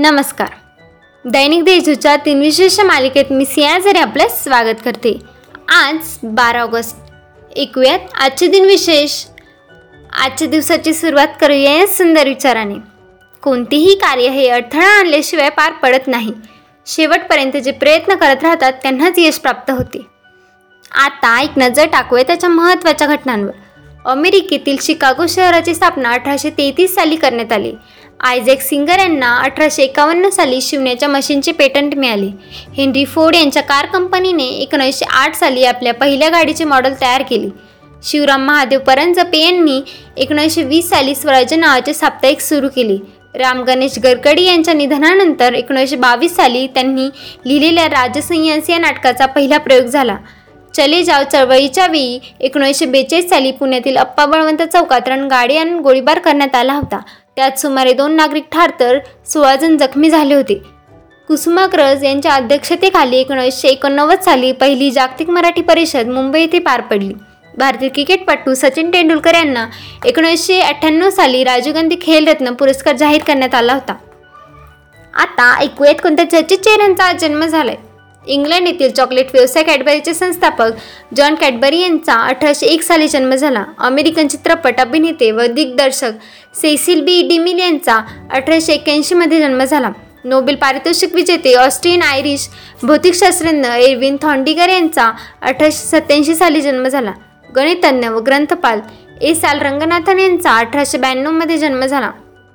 नमस्कार. दैनिक देशूच्या तीन विशेष मालिकेत मी सिया आपलं स्वागत करते. आज बारा ऑगस्ट. ऐकूयात आजचे दिन विशेष. आजच्या दिवसाची सुरुवात करूया या सुंदर विचाराने. कोणतेही कार्य हे अडथळा आणल्याशिवाय पार पडत नाही. शेवटपर्यंत जे प्रयत्न करत राहतात त्यांनाच यश प्राप्त होते. आता एक नजर टाकूया त्याच्या महत्त्वाच्या घटनांवर. अमेरिकेतील शिकागो शहराची स्थापना अठराशे तेहतीस साली करण्यात आली. आयझॅक सिंगर यांना अठराशे एकावन्न साली शिवण्याच्या मशीनचे पेटंट मिळाले. हेनरी फोर्ड यांच्या कार कंपनीने एकोणीसशे आठ साली आपल्या पहिल्या गाडीचे मॉडेल तयार केले. शिवराम महादेव परंजपे यांनी एकोणीसशे वीस साली स्वराज्य नावाचे साप्ताहिक सुरू केले. राम गणेश गरकडी यांच्या निधनानंतर एकोणीसशे बावीस साली त्यांनी लिहिलेल्या राजसंयस या नाटकाचा पहिला प्रयोग झाला. चले जाव चळवळीच्या वेळी एकोणीसशे बेचाळीस साली पुण्यातील अप्पा बळवंत चौकात रणगाडी आणि गोळीबार करण्यात आला होता. त्यात सुमारे दोन नागरिक ठार तर सोळा जण जखमी झाले होते. कुसुमाग्रज यांच्या अध्यक्षतेखाली एकोणीसशे एकोणनव्वद साली पहिली जागतिक मराठी परिषद मुंबई येथे पार पडली. भारतीय क्रिकेटपटू सचिन तेंडुलकर यांना एकोणीसशे अठ्ठ्याण्णव साली राजीव गांधी खेलरत्न पुरस्कार जाहीर करण्यात आला होता. आता ऐकूयात कोणत्या चर्चित चेहऱ्यांचा जन्म झालाय. इंग्लंड येथील चॉकलेट व्यवसाय कॅडबरीचे संस्थापक जॉन कॅडबरी यांचा अठराशे एक साली जन्म झाला. अमेरिकन चित्रपट अभिनेते व दिग्दर्शक सेसिल बी. डिमिल यांचा अठराशे एक्क्याऐंशीमध्ये जन्म झाला. नोबेल पारितोषिक विजेते ऑस्ट्रियन आयरिश भौतिकशास्त्रज्ञ एरविन थॉन्डिगर यांचा अठराशे सत्याऐंशी साली जन्म झाला. गणितज्ञ व ग्रंथपाल एस आल रंगनाथन यांचा अठराशे ब्याण्णवमध्ये जन्म झाला.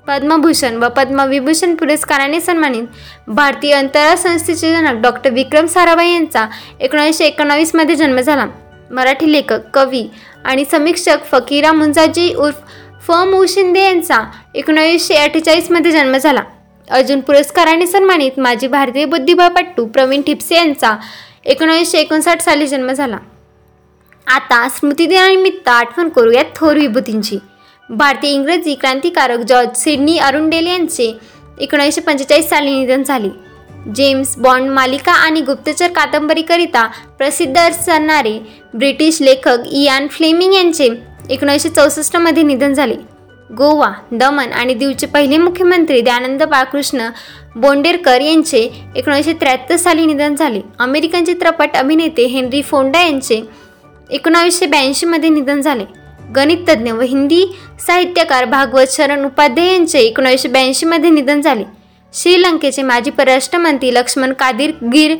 पद्मभूषण व पद्मविभूषण पुरस्काराने सन्मानित भारतीय अंतराळ संस्थेचे जनक डॉक्टर विक्रम साराभाई यांचा एकोणीसशे एकोणावीसमध्ये जन्म झाला. मराठी लेखक कवी आणि समीक्षक फकीरा मुंजाजी उर्फ फ. मु. शिंदे यांचा एकोणावीसशे अठ्ठेचाळीसमध्ये जन्म झाला. अर्जुन पुरस्काराने सन्मानित माजी भारतीय बुद्धिबळपट्टू प्रवीण ठिपसे यांचा एकोणावीसशे एकोणसाठ साली जन्म झाला. आता स्मृतिदिनानिमित्त आठवण करूयात थोर विभूतींची. भारतीय इंग्रजी क्रांतिकारक जॉर्ज सिडनी अरुंडेल यांचे एकोणीसशे पंचेचाळीस साली निधन झाले. जेम्स बॉन्ड मालिका आणि गुप्तचर कादंबरीकरिता प्रसिद्ध असणारे ब्रिटिश लेखक इयान फ्लेमिंग यांचे एकोणीसशे चौसष्टमध्ये निधन झाले. गोवा दमन आणि दीवचे पहिले मुख्यमंत्री दयानंद बाळकृष्ण बोंडेरकर यांचे एकोणीसशे त्र्याहत्तर साली निधन झाले. अमेरिकन चित्रपट अभिनेते हेनरी फोंडा यांचे एकोणावीसशे ब्याऐंशीमध्ये निधन झाले. गणितज्ञ व हिंदी साहित्यकार भागवत शरण उपाध्याय यांचे एकोणीसशे ब्याऐंशीमध्ये निधन झाले. श्रीलंकेचे माजी परराष्ट्रमंत्री लक्ष्मण कादिर गिर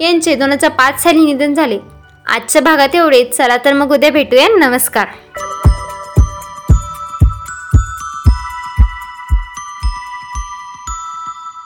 यांचे दोन हजार पाच साली निधन झाले. आजच्या भागात एवढेच. चला तर मग उद्या भेटूया. नमस्कार.